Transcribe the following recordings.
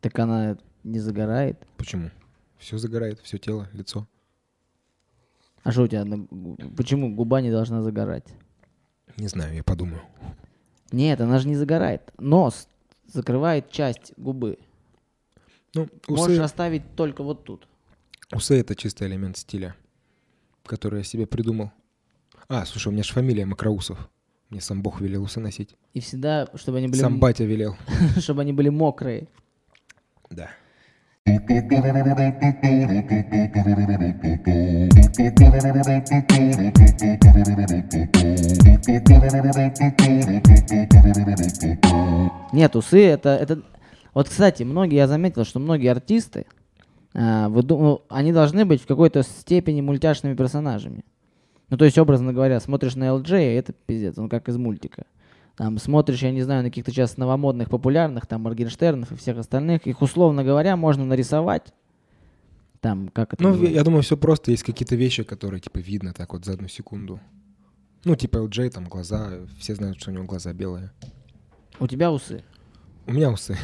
Так она не загорает. Почему? Все загорает, все тело, лицо. А что у тебя? Почему губа не должна загорать? Не знаю, я подумаю. Нет, она же не загорает. Нос закрывает часть губы. Ну, Можешь усы, оставить только вот тут. усы это чистый элемент стиля, который я себе придумал. А, слушай, у меня же фамилия Макроусов. Мне сам Бог велел усы носить. И всегда, чтобы они были, Сам батя велел. чтобы они были мокрые. Да. Нет, усы это, это... Вот, кстати, многие, я заметил, что многие артисты, а, выду- ну, они должны быть в какой-то степени мультяшными персонажами. Ну, то есть, образно говоря, смотришь на LJ, и это пиздец, он как из мультика. Там смотришь, я не знаю, на каких-то сейчас новомодных, популярных, там, Моргенштернов и всех остальных, их, условно говоря, можно нарисовать. Там, как это Ну, называется? я думаю, все просто. Есть какие-то вещи, которые, типа, видно так вот за одну секунду. Ну, типа LJ, там, глаза. Все знают, что у него глаза белые. У тебя усы. У меня усы.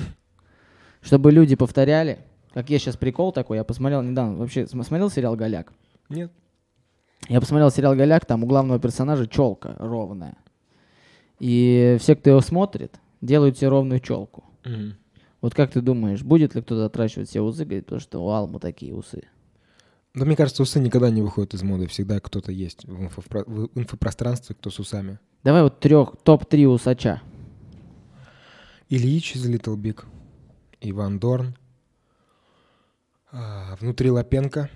Чтобы люди повторяли, как я сейчас прикол такой, я посмотрел недавно, вообще см- смотрел сериал «Голяк»? Нет. Я посмотрел сериал «Голяк», там у главного персонажа челка ровная. И все, кто его смотрит, делают себе ровную челку. Мгм. Вот как ты думаешь, будет ли кто-то отращивать себе усы, говорит, потому что у Алмы такие усы? Да мне кажется, усы никогда не выходят из моды. Всегда кто-то есть в, инфопро- в инфопространстве, кто с усами. Давай вот трех, топ-3 усача. Ильич из Little Big. Иван Дорн. а, внутри Лапенко.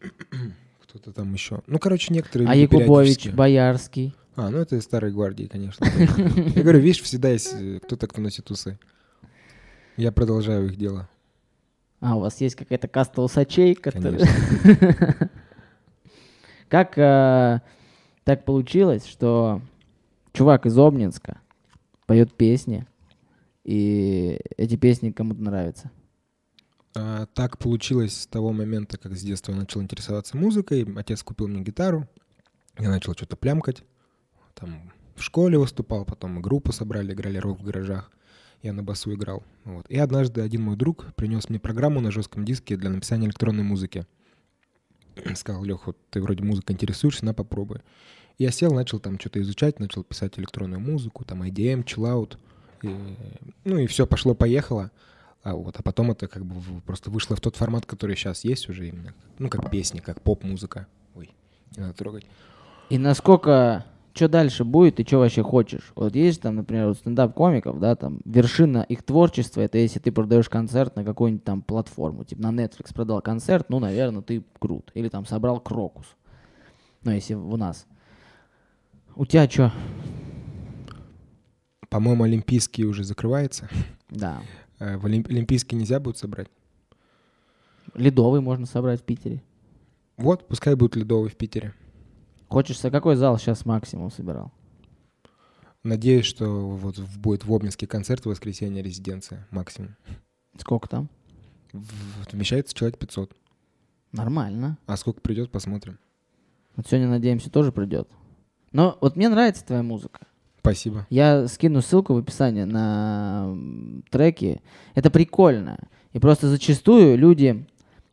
Кто-то там еще. Ну, короче, некоторые А Якубович. Боярский. А, ну это из старой гвардии, конечно. Я говорю, видишь, всегда есть э, кто-то, кто носит усы. Я продолжаю их дело. А, у вас есть какая-то каста усачей, которые... Как э, так получилось, что чувак из Обнинска поет песни, и эти песни кому-то нравятся? А, так получилось с того момента, как с детства я начал интересоваться музыкой. Отец купил мне гитару. Я начал что-то плямкать. Там в школе выступал, потом группу собрали, играли рок в гаражах. Я на басу играл. Вот. И однажды один мой друг принес мне программу на жестком диске для написания электронной музыки. Сказал, Лех, вот ты вроде музыкой интересуешься, на попробуй. Я сел, начал там что-то изучать, начал писать электронную музыку, там IDM, chillout. И, ну и все пошло-поехало. А вот, а потом это как бы просто вышло в тот формат, который сейчас есть уже именно. Ну, как песни, как поп-музыка. Ой, не надо трогать. И насколько, что дальше будет и что вообще хочешь? Вот есть там, например, у стендап-комиков, да, там, вершина их творчества, это если ты продаешь концерт на какую-нибудь там платформу, типа на Netflix продал концерт, ну, наверное, ты крут. Или там собрал Крокус. Ну, если у нас. У тебя что? По-моему, Олимпийский уже закрывается. Да. Э, В Олимп- Олимпийский нельзя будет собрать. Ледовый можно собрать в Питере. Вот, пускай будет ледовый в Питере. Хочешь, за какой зал сейчас максимум собирал? Надеюсь, что вот будет в Обнинске концерт в воскресенье, резиденция, максимум. Сколько там? В- Вмещается человек 500. Нормально. А сколько придет, посмотрим. Вот сегодня, надеемся, тоже придет. Но вот мне нравится твоя музыка. Спасибо. Я скину ссылку в описании на треки. Это прикольно. И просто зачастую люди...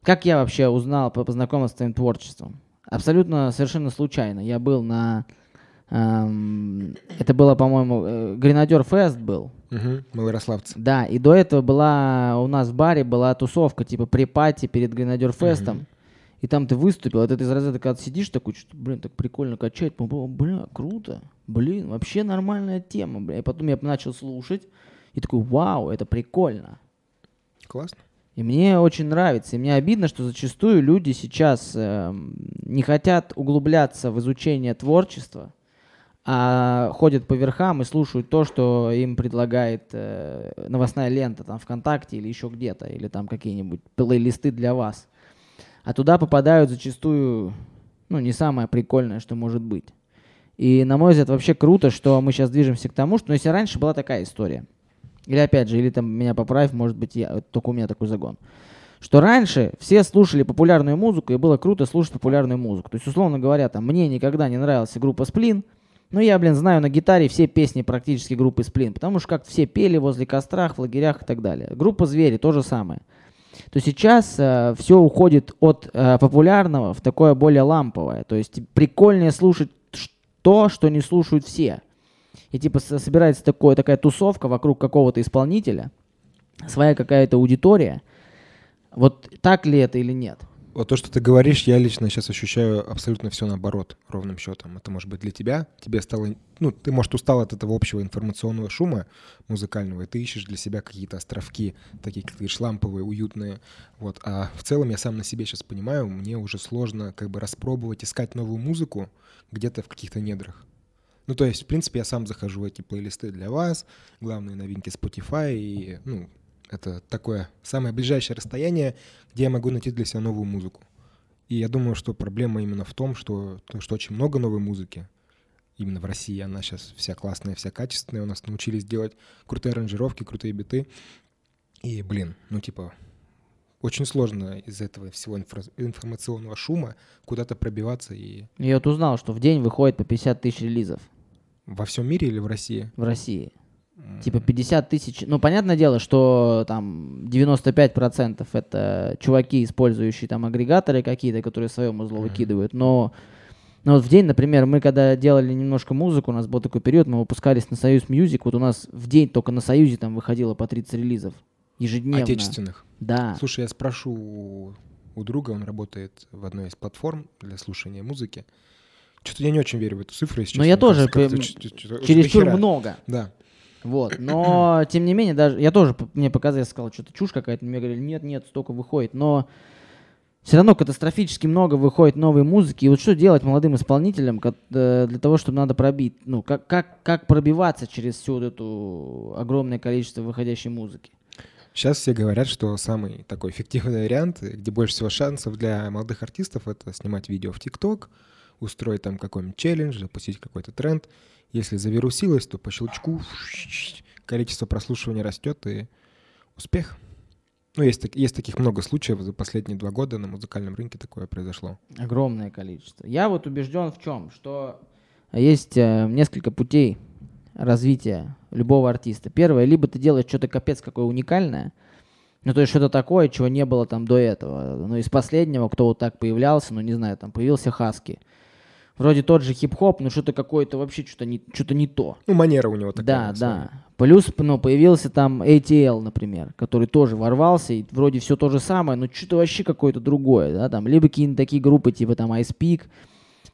Как я вообще узнал, по- познакомился с твоим творчеством? Абсолютно совершенно случайно. Я был на... эм, это было, по-моему, э, Гренадер Фест был. Угу. Малорославцы. Да, и до этого была у нас в баре была тусовка, типа при-пати перед Гренадер Фестом. И там ты выступил, это ты из разряда, когда ты сидишь такой, что, блин, так прикольно качать, О, бля, круто, блин, вообще нормальная тема, бля. И потом я начал слушать, и такой, вау, это прикольно. Классно. И мне очень нравится. И мне обидно, что зачастую люди сейчас эм, не хотят углубляться в изучение творчества, а ходят по верхам и слушают то, что им предлагает э, новостная лента там ВКонтакте или еще где-то, или там какие-нибудь плейлисты для вас. А туда попадают зачастую, ну, не самое прикольное, что может быть. И, на мой взгляд, вообще круто, что мы сейчас движемся к тому, что, ну, если раньше была такая история, или опять же, или там меня поправь, может быть, я, только у меня такой загон. Что раньше все слушали популярную музыку, и было круто слушать популярную музыку. То есть, условно говоря, там, мне никогда не нравилась группа Сплин, Ну, я, блин, знаю на гитаре все песни практически группы Сплин, потому что как все пели возле кострах, в лагерях и так далее. Группа Звери то же самое. То сейчас э, все уходит от э, популярного в такое более ламповое. То есть прикольнее слушать то, что не слушают все. И типа собирается такое, такая тусовка вокруг какого-то исполнителя, своя какая-то аудитория. Вот так ли это или нет? Вот то, что ты говоришь, я лично сейчас ощущаю абсолютно все наоборот, ровным счетом. Это может быть для тебя. Тебе стало... Ну, ты, может, устал от этого общего информационного шума музыкального, и ты ищешь для себя какие-то островки, такие, как ты говоришь, ламповые, уютные. Вот. А в целом я сам на себе сейчас понимаю, мне уже сложно как бы распробовать, искать новую музыку где-то в каких-то недрах. Ну, то есть, в принципе, я сам захожу в эти плейлисты для вас, главные новинки Spotify, и, ну, это такое самое ближайшее расстояние, где я могу найти для себя новую музыку. И я думаю, что проблема именно в том, что, то, что очень много новой музыки, именно в России, она сейчас вся классная, вся качественная, у нас научились делать крутые аранжировки, крутые биты. И, блин, ну типа, очень сложно из этого всего инфра- информационного шума куда-то пробиваться и... Я вот узнал, что в день выходит по 50 тысяч релизов. Во всем мире или в России? В России. Типа 50 тысяч. Ну, понятное дело, что там 95% это чуваки, использующие там агрегаторы какие-то, которые свое музло выкидывают. Но ну, вот в день, например, мы когда делали немножко музыку, у нас был такой период, мы выпускались на Союз Music, вот у нас в день только на Союзе там выходило по 30 релизов ежедневно. Отечественных? Да. Слушай, я спрошу у друга, он работает в одной из платформ для слушания музыки. Что-то я не очень верю в эту цифру, если Но я тоже чересчур много. Да. Вот. Но, тем не менее, даже я тоже, мне показалось, я сказал, что-то чушь какая-то. Мне говорили, нет, нет, столько выходит. Но все равно катастрофически много выходит новой музыки. И вот что делать молодым исполнителям э, для того, чтобы надо пробить? Ну, как, как, как пробиваться через всю вот эту огромное количество выходящей музыки? Сейчас все говорят, что самый такой эффективный вариант, где больше всего шансов для молодых артистов, это снимать видео в ТикТок, устроить там какой-нибудь челлендж, запустить какой-то тренд — если завирусилось, то по щелчку количество прослушивания растет и успех. Ну, есть, есть таких много случаев за последние два года на музыкальном рынке такое произошло. Огромное количество. Я вот убежден в чем, что есть э, несколько путей развития любого артиста. Первое, либо ты делаешь что-то капец какое уникальное, ну, то есть что-то такое, чего не было там до этого. Ну, из последнего, кто вот так появлялся, ну, не знаю, там появился Хаски вроде тот же хип-хоп, но что-то какое-то вообще что-то не, что-то не то. Ну, манера у него такая. Да, да. Плюс, ну, появился там ATL, например, который тоже ворвался, и вроде все то же самое, но что-то вообще какое-то другое, да, там, либо какие-то такие группы, типа там Ice Peak,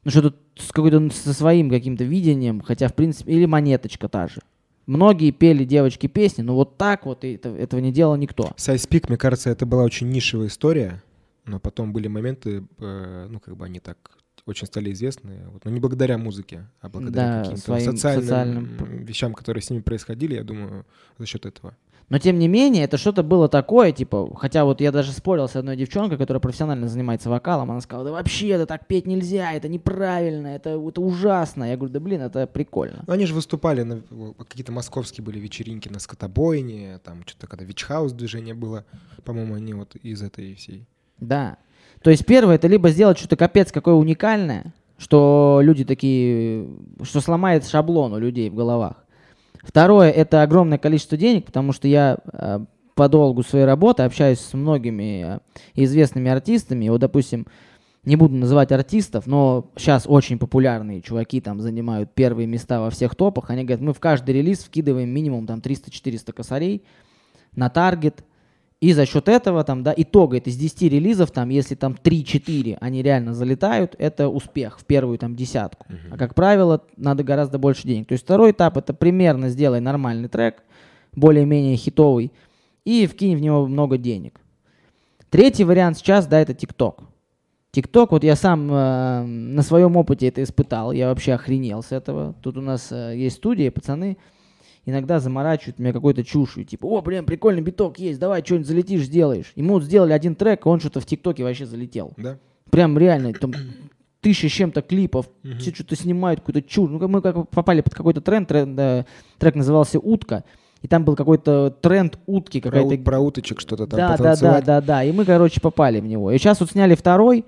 ну, что-то с какой-то, со своим каким-то видением, хотя, в принципе, или Монеточка та же. Многие пели девочки песни, но вот так вот это, этого не делал никто. С Ice Peak, мне кажется, это была очень нишевая история, но потом были моменты, э, ну, как бы они так очень стали известны, вот, но не благодаря музыке, а благодаря да, каким-то социальным, социальным вещам, которые с ними происходили, я думаю, за счет этого. Но тем не менее, это что-то было такое, типа, хотя вот я даже спорил с одной девчонкой, которая профессионально занимается вокалом, она сказала, да вообще, это так петь нельзя, это неправильно, это, это ужасно. Я говорю, да блин, это прикольно. Ну, они же выступали, на какие-то московские были вечеринки на скотобойне, там что-то, когда Вичхаус движение было, по-моему, они вот из этой всей. Да. То есть первое, это либо сделать что-то капец какое уникальное, что люди такие, что сломает шаблон у людей в головах. Второе, это огромное количество денег, потому что я э, по долгу своей работы общаюсь с многими э, известными артистами. Вот, допустим, не буду называть артистов, но сейчас очень популярные чуваки там занимают первые места во всех топах. Они говорят, мы в каждый релиз вкидываем минимум там 300-400 косарей на таргет, и за счет этого, там, да, итога это из 10 релизов, там, если там 3-4 они реально залетают, это успех в первую там десятку. Uh-huh. А как правило, надо гораздо больше денег. То есть второй этап это примерно сделай нормальный трек, более-менее хитовый, и вкинь в него много денег. Третий вариант сейчас, да, это TikTok. TikTok, вот я сам э, на своем опыте это испытал, я вообще охренел с этого. Тут у нас э, есть студия, пацаны, иногда заморачивают меня какой-то чушью, типа, о, блин, прикольный биток есть, давай что-нибудь залетишь, сделаешь. Ему вот сделали один трек, и он что-то в ТикТоке вообще залетел. Да? Прям реально, там тысяча с чем-то клипов, uh-huh. все что-то снимают, какую-то чушь. Ну, мы как попали под какой-то тренд, тренд э, трек назывался «Утка», и там был какой-то тренд утки какая-то. Про, уточек что-то там Да, да, да, да, да. И мы, короче, попали в него. И сейчас вот сняли второй,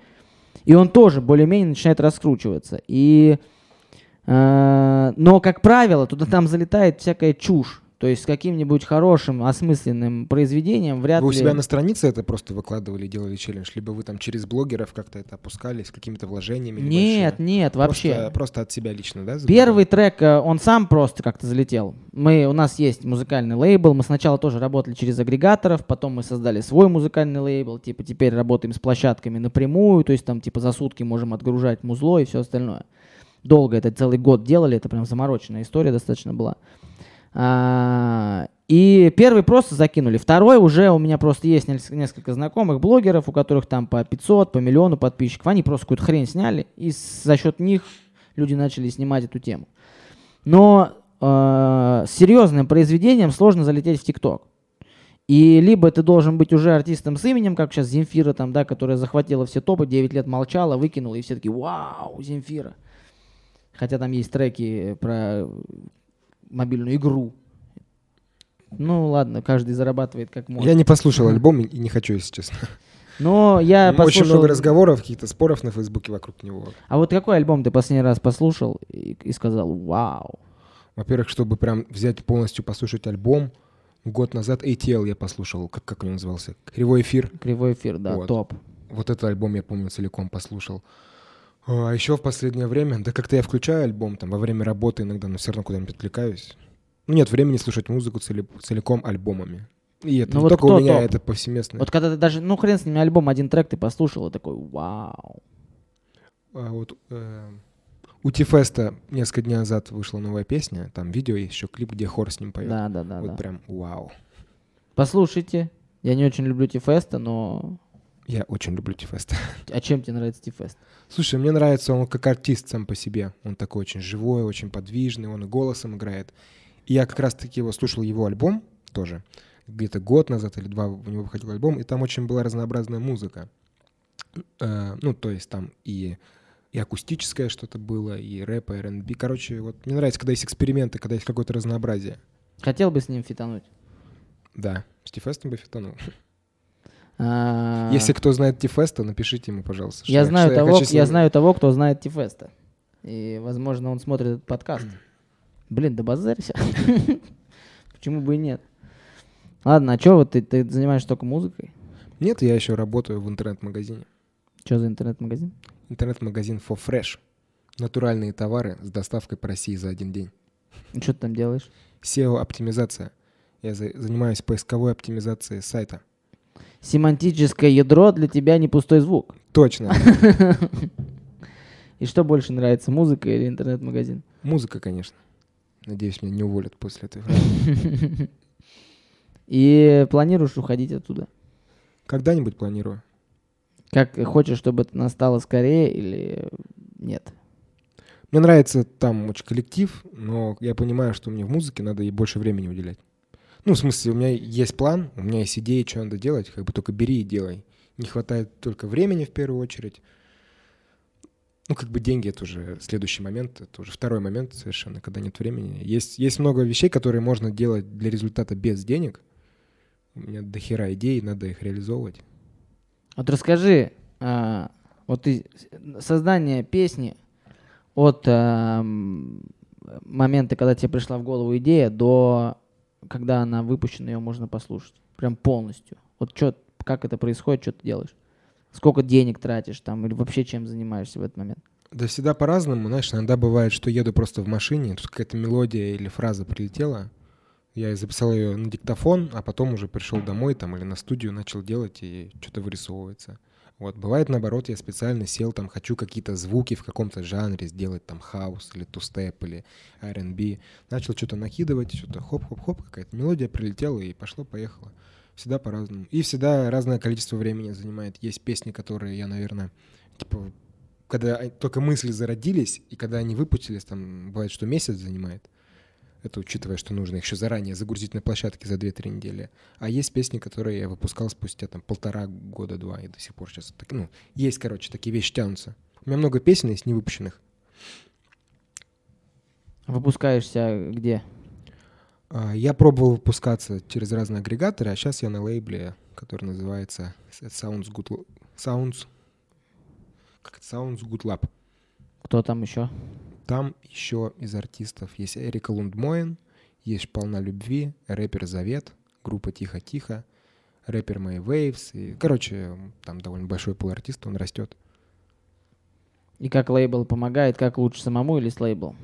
и он тоже более-менее начинает раскручиваться. И Но, как правило, туда там залетает всякая чушь. То есть с каким-нибудь хорошим, осмысленным произведением вряд Вы у ли... себя на странице это просто выкладывали, делали челлендж? Либо вы там через блогеров как-то это опускали с какими-то вложениями? Нет, небольшими? нет, вообще. Просто, просто от себя лично, да? задавали? Первый трек, э, он сам просто как-то залетел. Мы, у нас есть музыкальный лейбл, мы сначала тоже работали через агрегаторов, потом мы создали свой музыкальный лейбл, типа теперь работаем с площадками напрямую, то есть там типа за сутки можем отгружать музло и все остальное. Долго это целый год делали, это прям замороченная история достаточно была. А, и первый просто закинули. Второй уже у меня просто есть нес- несколько знакомых блогеров, у которых там по 500, по миллиону подписчиков. Они просто какую-то хрень сняли, и за счет них люди начали снимать эту тему. Но э, с серьезным произведением сложно залететь в ТикТок. И либо ты должен быть уже артистом с именем, как сейчас Земфира, там, да, которая захватила все топы, 9 лет молчала, выкинула, и все таки вау, Земфира. Хотя там есть треки про мобильную игру. Ну ладно, каждый зарабатывает как может. Я не послушал альбом и не хочу, если честно. Но я Очень послушал... много разговоров, каких-то споров на Фейсбуке вокруг него. А вот какой альбом ты последний раз послушал и, и сказал «Вау»? Во-первых, чтобы прям взять полностью послушать альбом, год назад ATL я послушал, как, как он назывался? Кривой эфир. Кривой эфир, да, Вот. топ. Вот этот альбом я помню целиком послушал. А еще в последнее время, да как-то я включаю альбом там во время работы иногда, но все равно куда-нибудь отвлекаюсь. Ну, нет времени слушать музыку цели- целиком альбомами. И это Ну не вот только у меня, топ? это повсеместно. Вот когда ты даже, ну хрен с ними, альбом, один трек ты послушал и такой «Вау». А вот э, у Тифеста несколько дней назад вышла новая песня, там видео есть, еще клип, где хор с ним поет. Да, да, да, вот да. прям вау. Послушайте. Я не очень люблю Тифеста, но... Я очень люблю Тифеста. А чем тебе нравится Тифест? Слушай, мне нравится он как артист сам по себе. Он такой очень живой, очень подвижный, он и голосом играет. И я как раз-таки его слушал его альбом тоже. Где-то год назад или два у него выходил альбом, и там очень была разнообразная музыка. Э, ну, то есть там и, и акустическое что-то было, и рэп, и R&B. Короче, вот мне нравится, когда есть эксперименты, когда есть какое-то разнообразие. Хотел бы с ним фитануть. Да, с Тифестом бы фитанул. А, Если кто знает Тифеста, напишите ему, пожалуйста. что Я знаю что того, я знаю того, кто знает Тифеста. И, возможно, он смотрит этот подкаст. Блин, да базарься. Почему бы и нет? Ладно, а что вот ты, ты занимаешься только музыкой? Нет, я еще работаю в интернет-магазине. Что за интернет-магазин? Интернет-магазин For Fresh. Натуральные товары с доставкой по России за один день. Что ты там делаешь? SEO-оптимизация. Я за- занимаюсь поисковой оптимизацией сайта. Семантическое ядро для тебя не пустой звук. Точно. И что больше нравится, музыка или интернет-магазин? Музыка, конечно. Надеюсь, меня не уволят после этой фразы. И планируешь уходить оттуда? Когда-нибудь планирую. Как хочешь, чтобы это настало скорее или нет? Мне нравится там очень коллектив, но я понимаю, что мне в музыке надо ей больше времени уделять. Ну, в смысле, у меня есть план, у меня есть идеи, что надо делать, как бы только бери и делай. Не хватает только времени в первую очередь. Ну, как бы деньги это уже следующий момент, это уже второй момент совершенно, когда нет времени. Есть, есть много вещей, которые можно делать для результата без денег. У меня до хера идей, надо их реализовывать. Вот расскажи, а, вот ты, создание песни от ам, момента, когда тебе пришла в голову идея, до когда она выпущена, ее можно послушать. Прям полностью. Вот чё, как это происходит, что ты делаешь? Сколько денег тратишь там, или вообще чем занимаешься в этот момент? Да всегда по-разному, знаешь, иногда бывает, что еду просто в машине, тут какая-то мелодия или фраза прилетела, я записал ее на диктофон, а потом уже пришел домой там или на студию, начал делать, и что-то вырисовывается. Вот, бывает наоборот, я специально сел, там, хочу какие-то звуки в каком-то жанре сделать, там, хаус или тустеп или R&B. Начал что-то накидывать, что-то хоп-хоп-хоп, какая-то мелодия прилетела и пошло-поехало. Всегда по-разному. И всегда разное количество времени занимает. Есть песни, которые я, наверное, типа, когда они- только мысли зародились, и когда они выпустились, там, бывает, что месяц занимает. Это учитывая, что нужно еще заранее загрузить на площадке за 2-3 недели. А есть песни, которые я выпускал спустя там полтора года-два, и до сих пор сейчас... Так, ну, есть, короче, такие вещи тянутся. У меня много песен есть невыпущенных. Выпускаешься где? А, Я пробовал выпускаться через разные агрегаторы, а сейчас я на лейбле, который называется Sounds Good, Sounds, как это? Sounds Good Lab. Кто там еще? Там еще из артистов есть Эрика Лундмоен, есть «Полна любви», рэпер «Завет», группа «Тихо-тихо», рэпер My Waves. И, короче, там довольно большой пул артист, он растет. И как лейбл помогает, как лучше самому или с лейблом?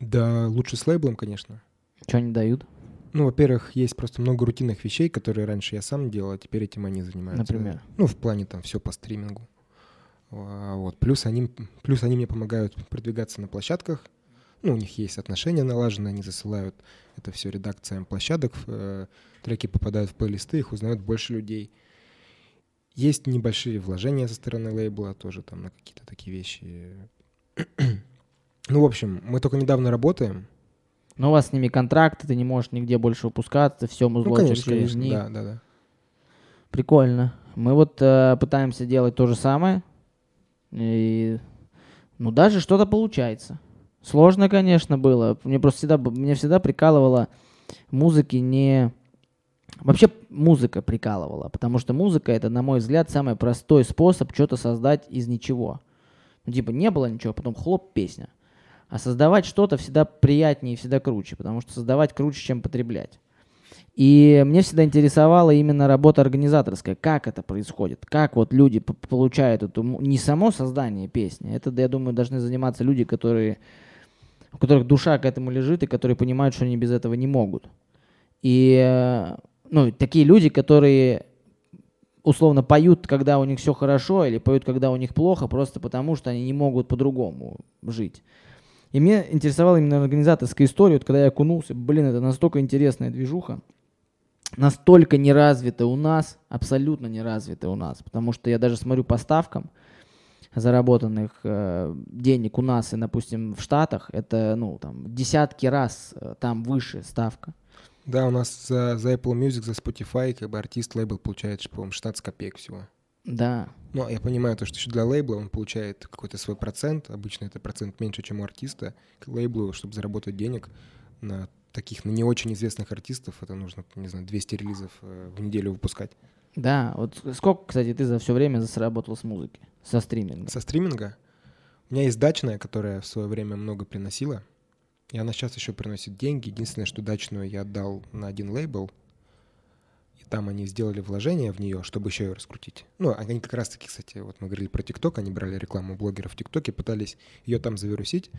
Да, лучше с лейблом, конечно. Что они дают? Ну, во-первых, есть просто много рутинных вещей, которые раньше я сам делал, а теперь этим они занимаются. Например? Ну, в плане там все по стримингу. А, Вот. Плюс они, плюс они мне помогают продвигаться на площадках. Ну, у них есть отношения налажены, они засылают это все редакциям площадок, э, треки попадают в плейлисты, их узнают больше людей. Есть небольшие вложения со стороны лейбла тоже там на какие-то такие вещи. Ну, в общем, мы только недавно работаем. Но у вас с ними контракт, ты не можешь нигде больше выпускаться, все Ну, музло конечно, через конечно, да, да, да. Прикольно. Мы вот э, пытаемся делать то же самое. И, ну, даже что-то получается. Сложно, конечно, было. Мне просто всегда, мне всегда прикалывало музыки не... Вообще музыка прикалывала, потому что музыка это, на мой взгляд, самый простой способ что-то создать из ничего. Ну, типа, не было ничего, потом хлоп, песня. А создавать что-то всегда приятнее и всегда круче, потому что создавать круче, чем потреблять. И мне всегда интересовала именно работа организаторская, как это происходит, как вот люди получают эту, не само создание песни, это, я думаю, должны заниматься люди, которые, у которых душа к этому лежит и которые понимают, что они без этого не могут. И, э, ну, такие люди, которые условно поют, когда у них все хорошо, или поют, когда у них плохо, просто потому что они не могут по-другому жить. И меня интересовала именно организаторская история, вот когда я окунулся, блин, это настолько интересная движуха, настолько не развита у нас, абсолютно не развита у нас, потому что я даже смотрю по ставкам заработанных э, денег у нас и, допустим, в Штатах, это, ну, там, десятки раз э, там выше ставка. Да, у нас за, за Apple Music, за Spotify, как бы артист лейбл получает, по-моему, 16 копеек всего. Да, Ну, я понимаю то, что еще для лейбла он получает какой-то свой процент. Обычно это процент меньше, чем у артиста. К лейблу, чтобы заработать денег на таких, на не очень известных артистов, это нужно, не знаю, 200 релизов э, в неделю выпускать. да. Вот сколько, кстати, ты за все время сработал с музыки, со стриминга? Со стриминга у меня есть дачная, которая в свое время много приносила. И она сейчас еще приносит деньги. Единственное, что дачную я отдал на один лейбл. Там они сделали вложение в нее, чтобы еще ее раскрутить. Ну, они как раз таки, кстати, вот мы говорили про ТикТок, они брали рекламу блогеров в ТикТоке, пытались ее там завирусить.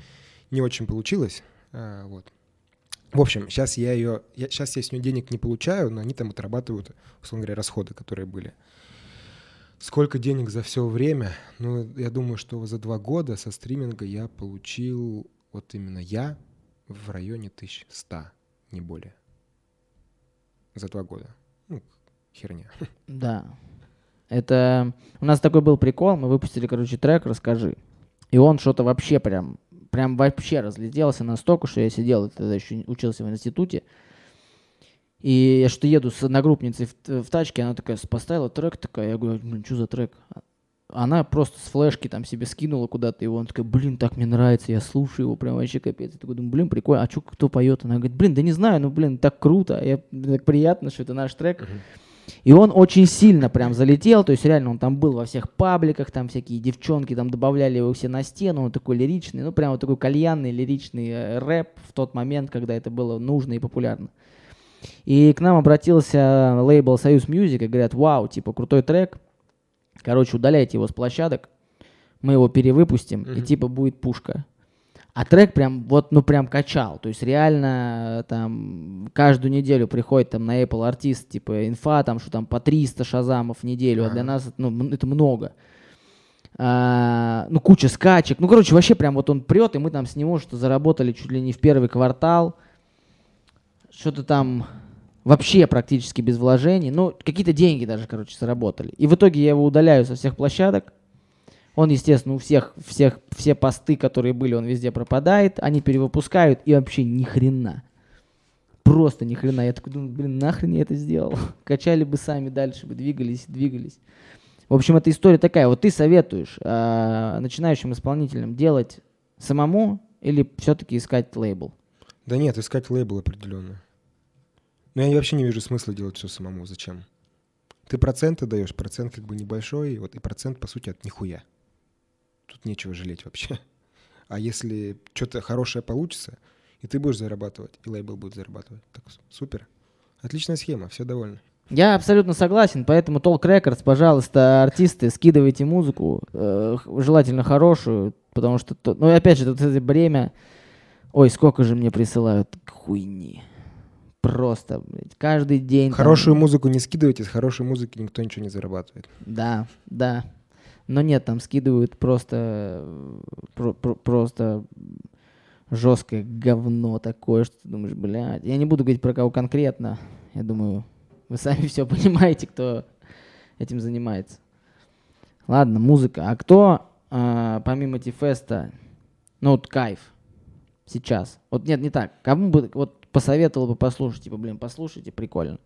Не очень получилось. А, вот. В общем, сейчас я ее, я, сейчас я с нее денег не получаю, но они там отрабатывают, условно говоря, расходы, которые были. Сколько денег за все время? Ну, я думаю, что за два года со стриминга я получил, вот именно я, в районе 1100, не более. За два года. Ну, херня. Да. Это у нас такой был прикол, мы выпустили, короче, трек «Расскажи». И он что-то вообще прям, прям вообще разлетелся настолько, что я сидел, тогда еще учился в институте, и я что еду с одногруппницей в, в тачке, она такая поставила трек, такая, я говорю, блин, что за трек? Она просто с флешки там себе скинула куда-то его, он такой, блин, так мне нравится, я слушаю его, прям вообще капец. Я такой думаю, блин, прикольно, а что, кто поет? Она говорит, блин, да не знаю, ну, блин, так круто, я, так приятно, что это наш трек. И он очень сильно прям залетел, то есть реально он там был во всех пабликах, там всякие девчонки там добавляли его все на стену, он такой лиричный, ну прям вот такой кальянный лиричный э, рэп в тот момент, когда это было нужно и популярно. И к нам обратился лейбл Союз Music и говорят, вау, типа крутой трек, короче, удаляйте его с площадок, мы его перевыпустим, и Мгм. типа будет пушка. А трек прям вот, ну прям качал. То есть реально э, там каждую неделю приходит там на Apple артист, типа инфа, там что там по 300 шазамов в неделю, а для нас ну, это много. А, ну, куча скачек. Ну, короче, вообще прям вот он прет, и мы там с него что заработали чуть ли не в первый квартал. Что-то там вообще практически без вложений. Ну, какие-то деньги даже, короче, заработали. И в итоге я его удаляю со всех площадок. Он, естественно, у всех, всех, все посты, которые были, он везде пропадает. Они перевыпускают и вообще ни хрена. Просто ни хрена. Я такой думаю, блин, нахрен я это сделал? Качали бы сами дальше бы, двигались, двигались. В общем, эта история такая. Вот ты советуешь а, начинающим исполнителям делать самому или все-таки искать лейбл? Да нет, искать лейбл определенно. Но я вообще не вижу смысла делать все самому. Зачем? Ты проценты даешь, процент как бы небольшой, вот и процент, по сути, от нихуя. Тут нечего жалеть вообще. А если что-то хорошее получится, и ты будешь зарабатывать, и лейбл будет зарабатывать. Так супер. Отличная схема, все довольны. Я абсолютно согласен, поэтому Talk Records, пожалуйста, артисты, скидывайте музыку, э, желательно хорошую, потому что, то, ну и опять же, тут это бремя, ой, сколько же мне присылают хуйни. Просто, блядь, каждый день. Хорошую там... музыку не скидывайте, с хорошей музыки никто ничего не зарабатывает. Да, да. Но нет, там скидывают просто, про, про, просто жесткое говно такое, что ты думаешь, блядь. Я не буду говорить про кого конкретно. Я думаю, вы сами все понимаете, кто этим занимается. Ладно, музыка. А кто, э, помимо Тифеста, ну вот кайф сейчас? Вот нет, не так. Кому бы вот посоветовал бы послушать? Типа, блин, послушайте, прикольно.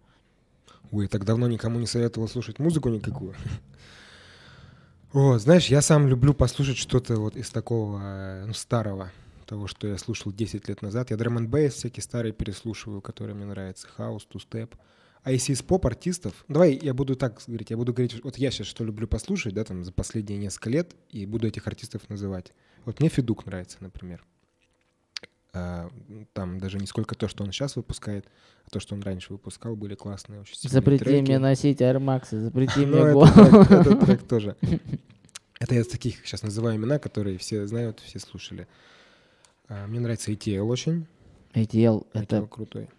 Ой, так давно никому не советовал слушать музыку никакую. О, знаешь, я сам люблю послушать что-то вот из такого э, ну, старого, того, что я слушал 10 лет назад. Я драм н всякие старые переслушиваю, которые мне нравятся. Хаус, тустеп. А если из поп-артистов, давай я буду так говорить, я буду говорить, вот я сейчас что люблю послушать, да, там за последние несколько лет, и буду этих артистов называть. Вот мне Федук нравится, например. А, там даже не сколько то, что он сейчас выпускает, а то, что он раньше выпускал, были классные очень Запрети треки. мне носить Air Max, запрети ну, мне Этот трек тоже. Это я из таких сейчас называю имена, которые все знают, все слушали. А, мне нравится ETL очень. ETL, это... крутой.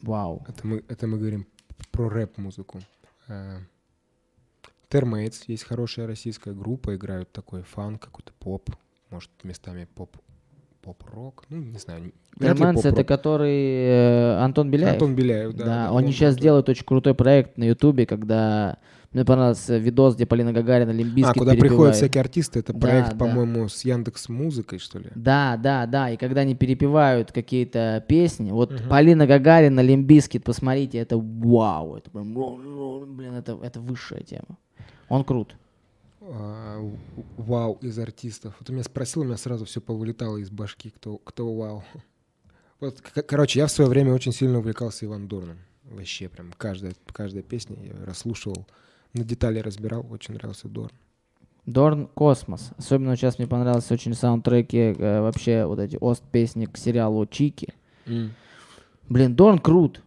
Вау. Это мы, это мы говорим про рэп-музыку. Therr Maitz, есть хорошая российская группа, играют такой фанк, какой-то поп, может, местами поп поп-рок, ну, не знаю. Therr Maitz это который э, Антон Беляев? Антон Беляев, да. Да, он сейчас делает очень крутой проект на Ютубе, когда мне понравился видос, где Полина Гагарина Limp Bizkit А, куда перепевает. приходят всякие артисты, это проект, да, по-моему, с Яндекс Музыкой, что ли? Да, да, да, и когда они перепевают какие-то песни, вот угу. Полина Гагарина, Limp Bizkit, посмотрите, это вау, это прям, блин, это, это высшая тема. Он крут. А, вау из артистов. Вот у меня спросил, у меня сразу все повылетало из башки, кто, кто вау. Вот, короче, я в свое время очень сильно увлекался Иван Дорном. Вообще прям каждая, каждая песня я расслушивал на детали разбирал, очень нравился Дорн. Дорн Космос. Особенно сейчас мне понравился очень саундтреки, э, вообще вот эти ост-песни к сериалу Чики. Mm. Блин, Дорн крут.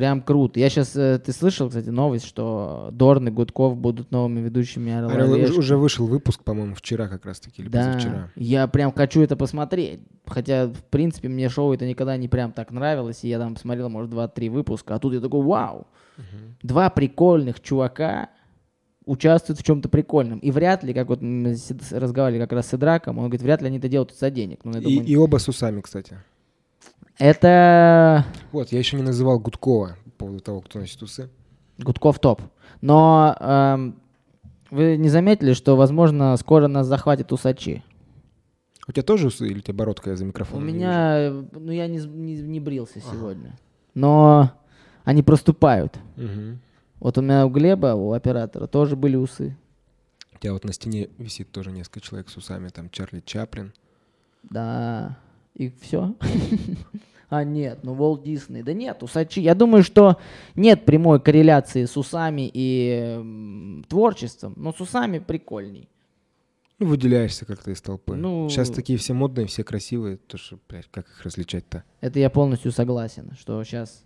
Прям круто. Я сейчас, э, ты слышал, кстати, новость, что Дорн и Гудков будут новыми ведущими Орла Орел, Уже вышел выпуск, по-моему, вчера как раз-таки, или да, позавчера. я прям хочу это посмотреть. Хотя, в принципе, мне шоу это никогда не прям так нравилось, и я там посмотрел, может, два-три выпуска, а тут я такой, вау, угу. два прикольных чувака участвуют в чем-то прикольном. И вряд ли, как вот мы разговаривали как раз с Идраком, он говорит, вряд ли они это делают за денег. Ну, думаю, и, и оба с усами, кстати. Это... Вот, я еще не называл Гудкова по поводу того, кто носит усы. Гудков топ. Но эм, вы не заметили, что, возможно, скоро нас захватят усачи? У тебя тоже усы или у тебя бородка за микрофоном? У меня, ну я не, не, не брился ага. сегодня. Но они проступают. Угу. Вот у меня у Глеба, у оператора, тоже были усы. У тебя вот на стене висит тоже несколько человек с усами, там Чарли Чаплин. Да, и все. а нет, ну Волт Дисней. Да нет, усачи. Я думаю, что нет прямой корреляции с усами и э, творчеством, но с усами прикольней. Ну, выделяешься как-то из толпы. Ну, Сейчас такие все модные, все красивые, то что, блядь, как их различать-то? Это я полностью согласен, что сейчас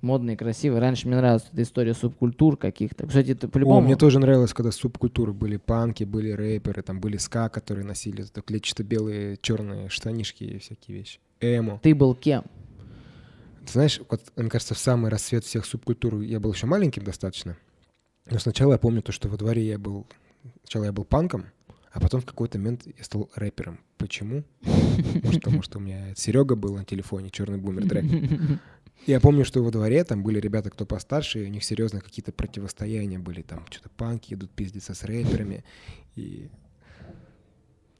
модные, красивые. Раньше мне нравилась эта история субкультур каких-то. Кстати, это по-любому... О, мне тоже нравилось, когда субкультуры были панки, были рэперы, там были ска, которые носили клетчато-белые черные штанишки и всякие вещи. Эмо. Ты был кем? Ты знаешь, вот, мне кажется, в самый рассвет всех субкультур я был еще маленьким достаточно. Но сначала я помню то, что во дворе я был... Сначала я был панком, а потом в какой-то момент я стал рэпером. Почему? Может, потому что у меня Серега был на телефоне, черный бумер трек. Я помню, что во дворе там были ребята, кто постарше, и у них серьезно какие-то противостояния были. Там что-то панки идут пиздиться с рэперами. И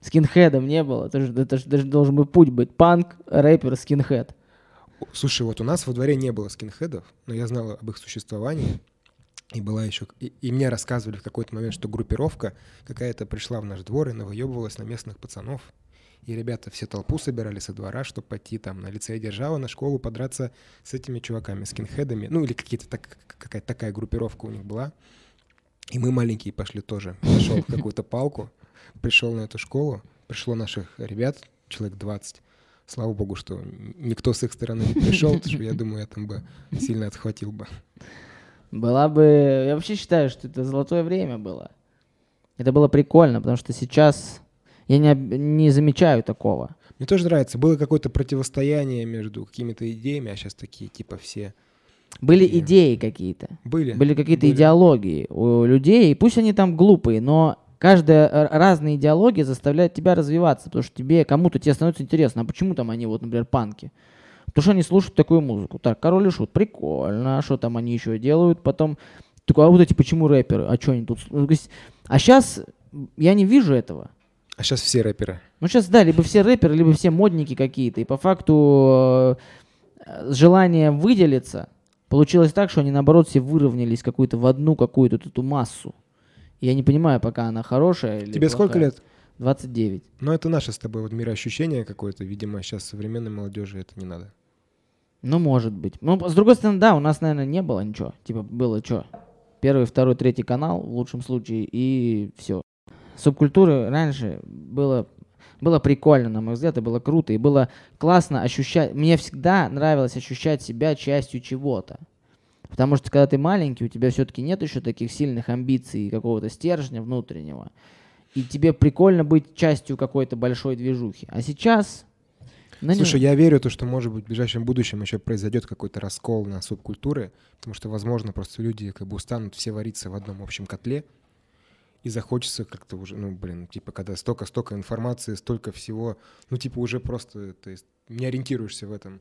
скинхедом не было. Это же, это же даже должен быть путь быть. Панк, рэпер, скинхед. Слушай, вот у нас во дворе не было скинхедов, но я знал об их существовании. И была еще... И, и мне рассказывали в какой-то момент, что группировка какая-то пришла в наш двор и навоебывалась на местных пацанов. И ребята все толпу собирали со двора, чтобы пойти там на лицее держава, на школу подраться с этими чуваками, скинхедами. Ну, или какие-то так, какая-то такая группировка у них была. И мы маленькие пошли тоже. Нашел какую-то палку, пришел на эту школу, пришло наших ребят, человек 20. Слава богу, что никто с их стороны не пришел, потому что я думаю, я там бы сильно отхватил бы. Была бы... Я вообще считаю, что это золотое время было. Это было прикольно, потому что сейчас я не, не замечаю такого. Мне тоже нравится. Было какое-то противостояние между какими-то идеями, а сейчас такие типа все... Были такие... идеи какие-то. Были. Были какие-то идеологии у людей. Пусть они там глупые, но каждая разная идеология заставляет тебя развиваться, потому что тебе, кому-то тебе становится интересно, а почему там они, вот, например, панки? Потому что они слушают такую музыку. Так, Король и Шут, прикольно, а что там они еще делают? Потом, такой, а вот эти почему рэперы? А что они тут? Ну, а сейчас я не вижу этого. А сейчас все рэперы. Ну сейчас, да, либо все рэперы, либо все модники какие-то. И по факту э, желание выделиться получилось так, что они наоборот все выровнялись какую-то в одну какую-то эту массу. Я не понимаю, пока она хорошая или Тебе плохая. сколько лет? 29. Ну, это наше с тобой вот мироощущение какое-то. Видимо, сейчас современной молодежи это не надо. Ну, может быть. Ну, с другой стороны, да, у нас, наверное, не было ничего. Типа, было что? Первый, второй, третий канал, в лучшем случае, и все. Субкультуры раньше было, было прикольно, на мой взгляд, и было круто, и было классно ощущать... Мне всегда нравилось ощущать себя частью чего-то. Потому что когда ты маленький, у тебя все-таки нет еще таких сильных амбиций какого-то стержня внутреннего. И тебе прикольно быть частью какой-то большой движухи. А сейчас... Ну, Слушай, не... я верю, то, что, может быть, в ближайшем будущем еще произойдет какой-то раскол на субкультуры, потому что, возможно, просто люди как бы устанут все вариться в одном общем котле, и захочется как-то уже, ну, блин, типа, когда столько-столько информации, столько всего, ну, типа, уже просто, то есть, не ориентируешься в этом.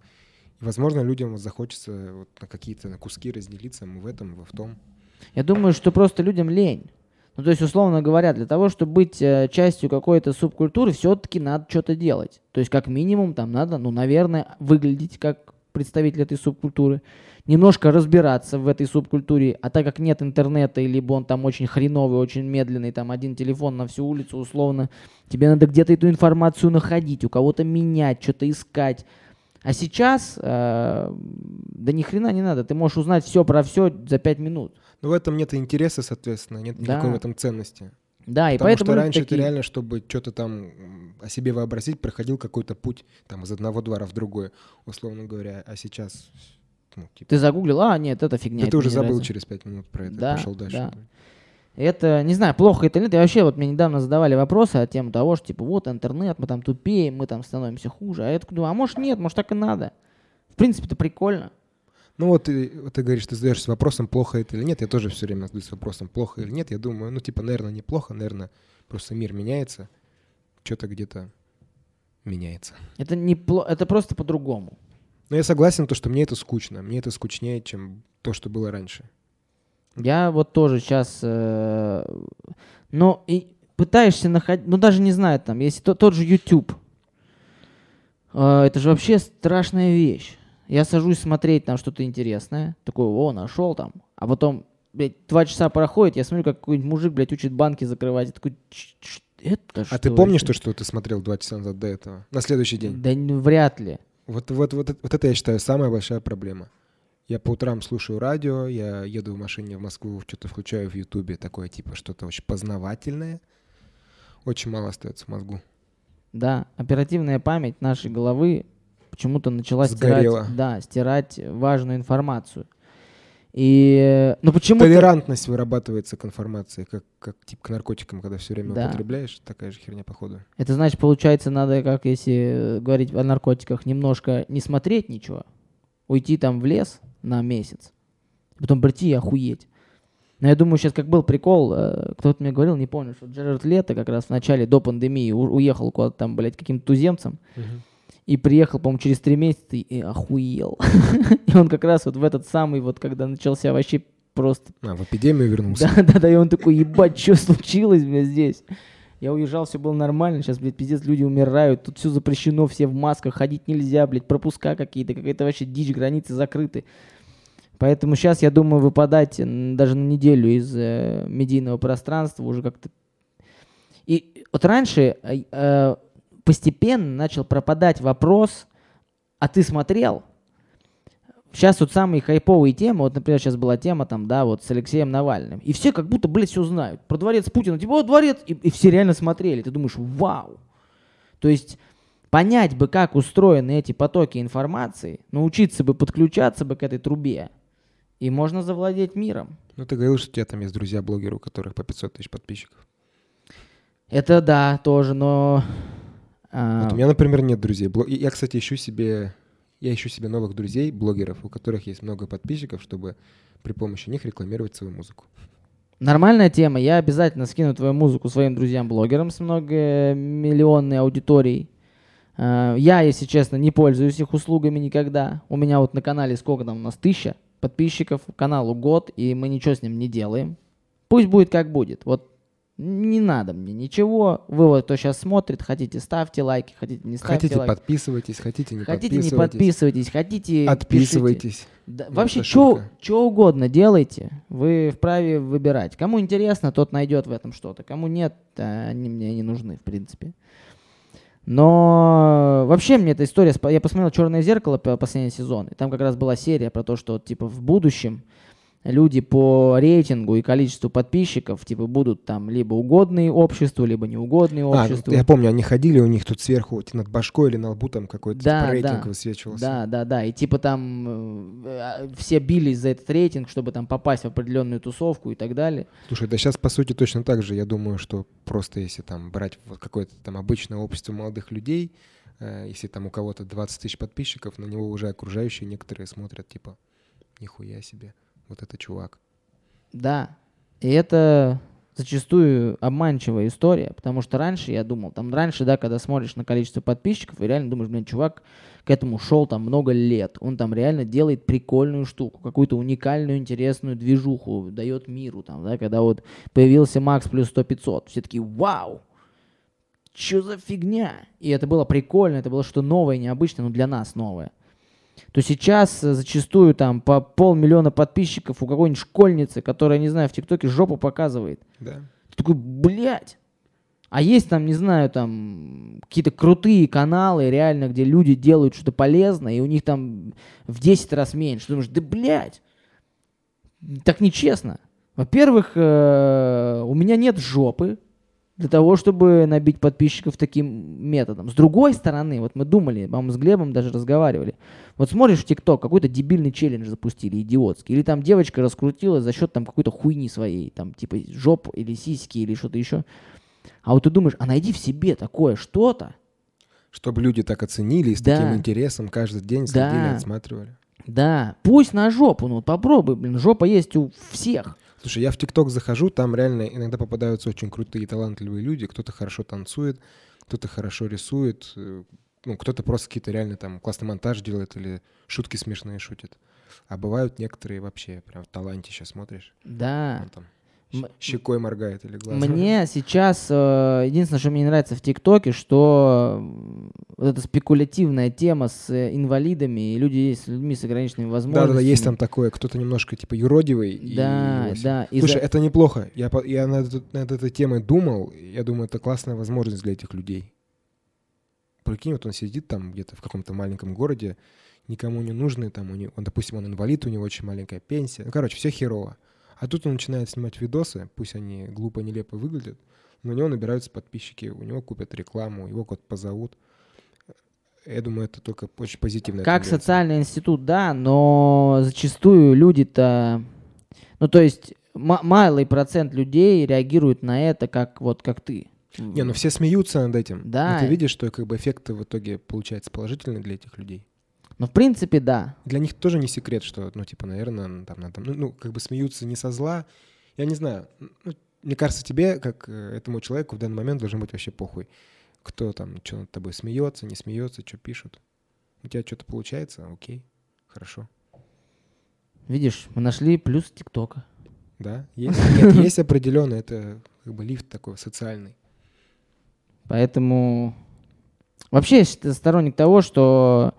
И, возможно, людям захочется вот на какие-то на куски разделиться мы в этом, в том. Я думаю, что просто людям лень. Ну, то есть, условно говоря, для того, чтобы быть э, частью какой-то субкультуры, все-таки надо что-то делать. То есть, как минимум, там надо, ну, наверное, выглядеть как представитель этой субкультуры, немножко разбираться в этой субкультуре, а так как нет интернета, либо он там очень хреновый, очень медленный, там один телефон на всю улицу, условно, тебе надо где-то эту информацию находить, у кого-то менять, что-то искать. А сейчас, э, да ни хрена не надо, ты можешь узнать все про все за пять минут. Но в этом нет интереса, соответственно, нет да. никакой в этом ценности. Да, Потому и поэтому что раньше такие... ты реально, чтобы что-то там о себе вообразить, проходил какой-то путь там из одного двора в другой, условно говоря. А сейчас ну, типа... Ты загуглил, а, нет, это фигня. Да ты уже забыл через пять минут про это, да, пошел дальше. Да. Это, не знаю, плохо это или нет. И вообще, вот мне недавно задавали вопросы о тему того, что, типа, вот интернет, мы там тупеем, мы там становимся хуже. А я такой думаю, а может нет, может так и надо. В принципе, это прикольно. Ну вот ты, вот ты говоришь, ты задаешься вопросом, плохо это или нет. Я тоже все время задаюсь вопросом, плохо или нет. Я думаю, ну типа, наверное, неплохо, наверное, просто мир меняется, что-то где-то меняется. Это не плохо, это просто по-другому. Но я согласен, то, что мне это скучно. Мне это скучнее, чем то, что было раньше. Я вот тоже сейчас, э, но и пытаешься находить, ну даже не знаю, там, если то, тот же YouTube, э, это же вообще страшная вещь. Я сажусь смотреть там что-то интересное, такой, о, нашел там, а потом, блядь, два часа проходит, я смотрю, как какой-нибудь мужик, блядь, учит банки закрывать, я такой, это что? А ты помнишь то, что ты смотрел два часа назад до этого, на следующий день? Да вряд ли. Вот, вот, вот, вот это, я считаю, самая большая проблема. Я по утрам слушаю радио, я еду в машине в Москву, что-то включаю в Ютубе, такое типа что-то очень познавательное. Очень мало остается в мозгу. Да, оперативная память нашей головы почему-то начала Сгорела. стирать, да, стирать важную информацию. И, ну почему Толерантность вырабатывается к информации, как, как тип к наркотикам, когда все время да. употребляешь, такая же херня походу. Это значит, получается, надо, как если говорить о наркотиках, немножко не смотреть ничего, уйти там в лес, на месяц. Потом прийти и охуеть. Но я думаю, сейчас как был прикол, э, кто-то мне говорил, не помню, что Джерард Лето как раз в начале, до пандемии, уехал куда-то там, блядь, каким-то туземцем. Uh-huh. И приехал, по-моему, через три месяца и охуел. и он как раз вот в этот самый, вот когда начался вообще просто... А, в эпидемию вернулся. Да-да-да, и он такой, ебать, что случилось, блядь, здесь? Я уезжал, все было нормально, сейчас, блядь, пиздец, люди умирают, тут все запрещено, все в масках, ходить нельзя, блядь, пропуска какие-то, какая-то вообще дичь, границы закрыты. Поэтому сейчас, я думаю, выпадать даже на неделю из э, медийного пространства уже как-то... И вот раньше э, э, постепенно начал пропадать вопрос, а ты смотрел? Сейчас вот самые хайповые темы, вот, например, сейчас была тема там, да, вот с Алексеем Навальным. И все как будто, блядь, все знают. Про дворец Путина, типа, о, дворец, и, и все реально смотрели. Ты думаешь, вау. То есть понять бы, как устроены эти потоки информации, научиться бы подключаться бы к этой трубе, и можно завладеть миром. Ну, ты говорил, что у тебя там есть друзья-блогеры, у которых по 500 тысяч подписчиков. Это да, тоже, но... а, Вот у меня, например, нет друзей. Я, кстати, ищу себе... Я ищу себе новых друзей, блогеров, у которых есть много подписчиков, чтобы при помощи них рекламировать свою музыку. Нормальная тема. Я обязательно скину твою музыку своим друзьям-блогерам с многомиллионной аудиторией. А, Я, если честно, не пользуюсь их услугами никогда. У меня вот на канале сколько там у нас? Тысяча подписчиков, каналу год, и мы ничего с ним не делаем. Пусть будет как будет. Вот не надо мне ничего. Вы вот кто сейчас смотрит, хотите ставьте лайки, хотите не ставьте Хотите, лайки. подписывайтесь, хотите, не Хотите не подписывайтесь. подписывайтесь, хотите. Отписывайтесь. Да, Ну, вообще, что угодно делайте, вы вправе выбирать. Кому интересно, тот найдет в этом что-то. Кому нет, а они мне не нужны, в принципе. Но вообще мне эта история... Я посмотрел «Черное зеркало» по последний сезон, и там как раз была серия про то, что типа в будущем люди по рейтингу и количеству подписчиков типа будут там либо угодные обществу, либо неугодные А, обществу. я помню, они ходили, у них тут сверху вот над башкой или на лбу там какой-то Да, типа, рейтинг да. высвечивался. Да, да, да. И типа там э, а, все бились за этот рейтинг, чтобы там попасть в определенную тусовку и так далее. Слушай, да сейчас по сути точно так же. Я думаю, что просто если там брать вот какое-то там обычное общество молодых людей, э, если там у кого-то 20 тысяч подписчиков, на него уже окружающие некоторые смотрят типа, нихуя себе, вот это чувак. Да. И это зачастую обманчивая история, потому что раньше я думал, там раньше, да, когда смотришь на количество подписчиков, и реально думаешь, блин, чувак к этому шел там много лет, он там реально делает прикольную штуку, какую-то уникальную, интересную движуху, дает миру там, да, когда вот появился Макс плюс 100-500, все такие, вау, что за фигня? И это было прикольно, это было что новое, необычное, но для нас новое. То сейчас э, зачастую там по полмиллиона подписчиков у какой-нибудь школьницы, которая, не знаю, в ТикТоке жопу показывает. Да. Ты такой, блядь. А есть там, не знаю, там какие-то крутые каналы, реально, где люди делают что-то полезное, и у них там в 10 раз меньше. Ты думаешь, да блядь, так нечестно. Во-первых, э, у меня нет жопы для того, чтобы набить подписчиков таким методом. С другой стороны, вот мы думали, по-моему, с Глебом даже разговаривали. Вот смотришь в ТикТок, какой-то дебильный челлендж запустили, идиотский. Или там девочка раскрутила за счет там какой-то хуйни своей, там типа жоп или сиськи или что-то еще. А вот ты думаешь, а найди в себе такое что-то, Чтобы люди так оценили и с Да. таким интересом каждый день следили, Да. отсматривали. да, пусть на жопу, ну вот попробуй, блин, жопа есть у всех. Слушай, я в ТикТок захожу, там реально иногда попадаются очень крутые талантливые люди. Кто-то хорошо танцует, кто-то хорошо рисует, э, ну, кто-то просто какие-то реально там классный монтаж делает или шутки смешные шутит. А бывают некоторые вообще прям в таланте сейчас смотришь. Да. Он там щекой моргает или глазом. Мне сейчас э, единственное, что мне не нравится в ТикТоке, что вот эта спекулятивная тема с э, инвалидами и люди с людьми с ограниченными возможностями. Да-да-да, есть там такое, кто-то немножко типа юродивый. и Да, с- да. из-за- Слушай, это неплохо. Я, я над, над этой темой думал. и Я думаю, это классная возможность для этих людей. Прикинь, вот он сидит там где-то в каком-то маленьком городе, никому не нужный, там, у него, он, допустим, он инвалид, у него очень маленькая пенсия. Ну, короче, все херово. А тут он начинает снимать видосы, пусть они глупо, нелепо выглядят, но у него набираются подписчики, у него купят рекламу, его куда-то позовут. Я думаю, это только очень позитивная Как тенденция. социальный институт, да, но зачастую люди-то... Ну, то есть ма- малый процент людей реагирует на это, как вот как ты. Не, ну все смеются над этим. Да. Но ты видишь, что как бы эффект в итоге получается положительный для этих людей. Ну, в принципе, да. Для них тоже не секрет, что, ну, типа, наверное, там надо, ну, ну, как бы смеются не со зла. Я не знаю. ну, мне кажется, тебе, как э, этому человеку в данный момент должен быть вообще похуй. Кто там, что над тобой смеется, не смеется, что пишут. У тебя что-то получается, окей, хорошо. Видишь, мы нашли плюс ТикТока. Да, есть, нет, есть определенно, это как бы лифт такой социальный. Поэтому вообще я сторонник того, что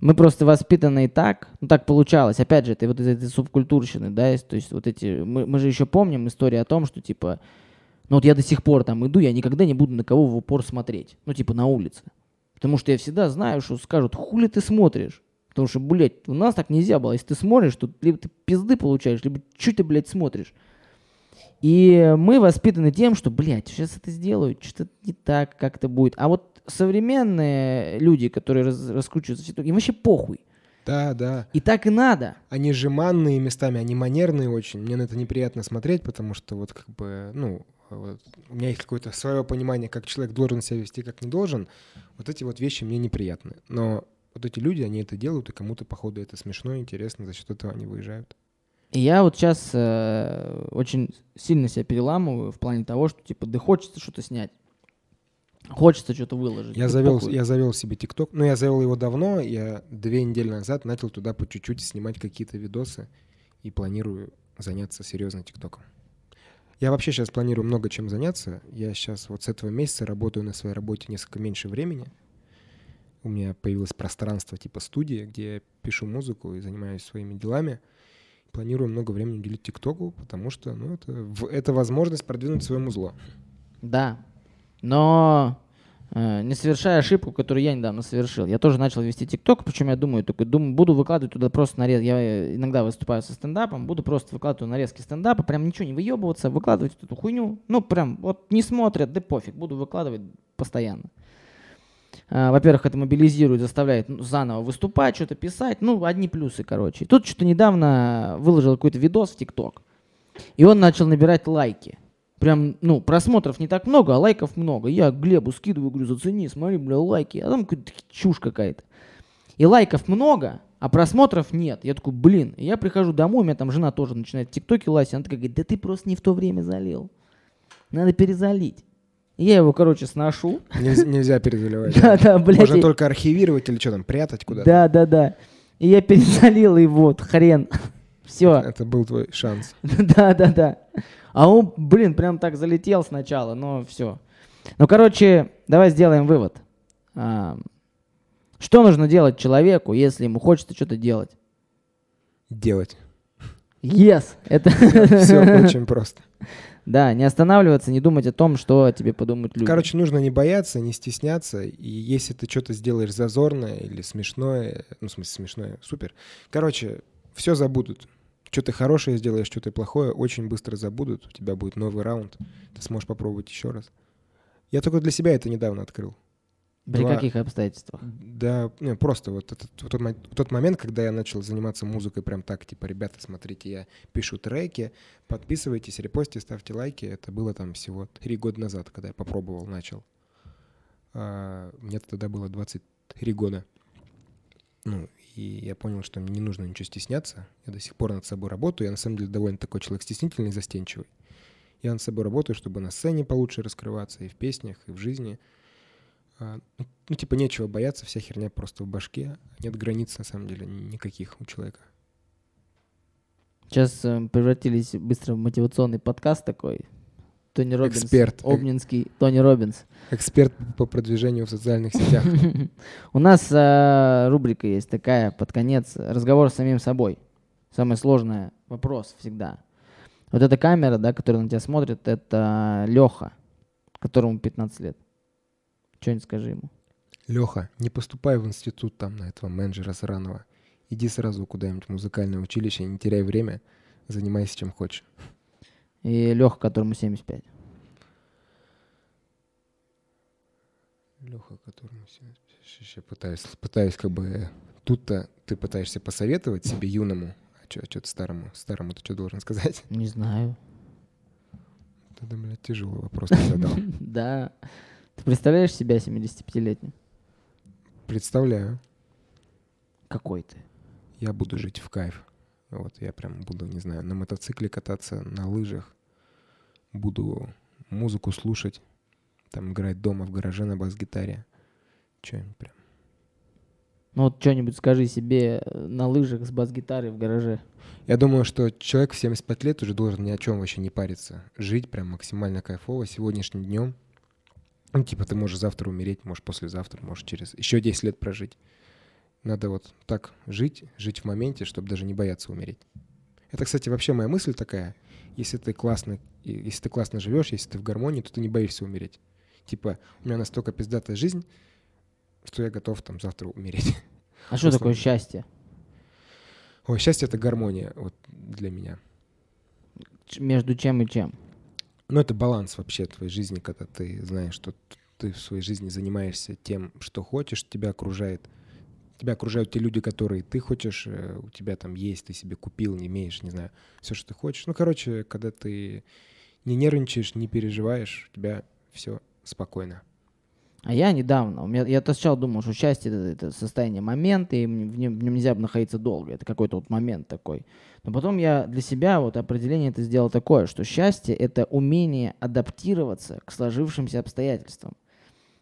мы просто воспитаны и так, ну так получалось. Опять же, это вот из этой субкультурщины, да, есть, то есть вот эти, мы, мы же еще помним историю о том, что типа, ну вот я до сих пор там иду, я никогда не буду на кого в упор смотреть, ну типа на улице. Потому что я всегда знаю, что скажут, хули ты смотришь. Потому что, блядь, у нас так нельзя было. Если ты смотришь, то либо ты пизды получаешь, либо что ты, блядь, смотришь. И мы воспитаны тем, что, блядь, сейчас это сделают, что-то не так как-то будет. А вот современные люди, которые раз, раскручиваются им вообще похуй. Да, да. И так и надо. Они жеманные местами, они манерные очень. Мне на это неприятно смотреть, потому что вот как бы, ну, вот, у меня есть какое-то свое понимание, как человек должен себя вести, как не должен. Вот эти вот вещи мне неприятны. Но вот эти люди, они это делают, и кому-то, походу, это смешно, интересно, за счет этого они выезжают. И я вот сейчас э, очень сильно себя переламываю в плане того, что типа, да хочется что-то снять. Хочется что-то выложить. Я завел, я завел себе ТикТок. Ну, я завел его давно. Я две недели назад начал туда по чуть-чуть снимать какие-то видосы и планирую заняться серьезно ТикТоком. Я вообще сейчас планирую много чем заняться. Я сейчас вот с этого месяца работаю на своей работе несколько меньше времени. У меня появилось пространство типа студии, где я пишу музыку и занимаюсь своими делами. Планирую много времени уделить ТикТоку, потому что ну, это, это возможность продвинуть свое музло. Да. Но э, не совершая ошибку, которую я недавно совершил. Я тоже начал вести ТикТок, причем я думаю, только думаю, буду выкладывать туда просто нарез. Я э, иногда выступаю со стендапом, буду просто выкладывать нарезки стендапа, прям ничего не выебываться, выкладывать эту хуйню. Ну, прям вот не смотрят, да пофиг, буду выкладывать постоянно. А, Во-первых, это мобилизирует, заставляет ну, заново выступать, что-то писать. Ну, одни плюсы, короче. Тут что-то недавно выложил какой-то видос в ТикТок. И он начал набирать лайки. Прям, ну, просмотров не так много, а лайков много. Я Глебу скидываю, говорю, зацени, смотри, бля, лайки. А там какая-то чушь какая-то. И лайков много, а просмотров нет. Я такой, блин. И я прихожу домой, у меня там жена тоже начинает в ТикТоке лазить. Она такая говорит, да ты просто не в то время залил. Надо перезалить. Я его, короче, сношу. Нельзя, нельзя перезаливать. Да, да, блядь. Можно только архивировать или что там, прятать куда-то. Да, да, да. И я перезалил, и вот, хрен. Все. Это был твой шанс. Да, да, да. А он, блин, прям так залетел сначала, но все. Ну, короче, давай сделаем вывод. А, Что нужно делать человеку, если ему хочется что-то делать? Делать. Yes! Это... Все очень просто. Да, не останавливаться, не думать о том, что о тебе подумают люди. Короче, нужно не бояться, не стесняться. И если ты что-то сделаешь зазорное или смешное, ну, в смысле, смешное, супер. Короче, все забудут. Что ты хорошее сделаешь, что ты плохое, очень быстро забудут. У тебя будет новый раунд. Ты сможешь попробовать еще раз. Я только для себя это недавно открыл. При Два- каких обстоятельствах? Да, не, просто вот этот, вот тот, тот момент, когда я начал заниматься музыкой прям так, типа, ребята, смотрите, я пишу треки, подписывайтесь, репостите, ставьте лайки. Это было там всего три года назад, когда я попробовал, начал. А, мне тогда было 23 года. Ну, и я понял, что мне не нужно ничего стесняться. Я до сих пор над собой работаю. Я на самом деле довольно такой человек стеснительный и застенчивый. Я над собой работаю, чтобы на сцене получше раскрываться и в песнях, и в жизни. А, ну, ну, типа, нечего бояться, вся херня просто в башке. Нет границ, на самом деле, ни- никаких у человека. Сейчас э, превратились быстро в мотивационный подкаст такой. Тони Робинс. Эксперт. Обнинский Тони Робинс. Эксперт по продвижению в социальных сетях. У нас э, рубрика есть такая под конец. Разговор с самим собой. Самый сложный вопрос всегда. Вот эта камера, да, которая на тебя смотрит, это Леха, которому 15 лет. Что-нибудь скажи ему. Леха, не поступай в институт там на этого менеджера сраного. Иди сразу куда-нибудь в музыкальное училище, не теряй время, занимайся чем хочешь. И Леха, которому 75. Леха, которому сейчас пытаюсь, пытаюсь как бы... Тут-то ты пытаешься посоветовать себе юному, а что что-то старому? Старому ты что должен сказать? Не знаю. Тогда, блядь, тяжелый вопрос ты задал. Да. Ты представляешь себя 75-летним? Представляю. Какой ты? Я буду жить в кайф. Вот я прям буду, не знаю, на мотоцикле кататься, на лыжах. Буду музыку слушать, там играть дома в гараже на бас-гитаре. Что-нибудь прям. Ну вот что-нибудь скажи себе э, на лыжах с бас-гитарой в гараже. Я думаю, что человек в 75 лет уже должен ни о чем вообще не париться. Жить прям максимально кайфово сегодняшним днем. Ну, типа, ты можешь завтра умереть, можешь послезавтра, можешь через еще 10 лет прожить. Надо вот так жить, жить в моменте, чтобы даже не бояться умереть. Это, кстати, вообще моя мысль такая. Если ты классно, если ты классно живешь, если ты в гармонии, то ты не боишься умереть. Типа, у меня настолько пиздатая жизнь, что я готов там завтра умереть. А что такое счастье? Ой, счастье — это гармония вот для меня. Между чем и чем? Ну, это баланс вообще твоей жизни, когда ты знаешь, что ты в своей жизни занимаешься тем, что хочешь, тебя окружает. Тебя окружают те люди, которые ты хочешь, э, у тебя там есть, ты себе купил, не имеешь, не знаю, все, что ты хочешь. Ну, короче, когда ты не нервничаешь, не переживаешь, у тебя все спокойно. А я недавно, у меня, я сначала думал, что счастье это, это состояние момента, и в нем, в нем нельзя находиться долго, это какой-то вот момент такой. Но потом я для себя вот определение это сделал такое, что счастье это умение адаптироваться к сложившимся обстоятельствам.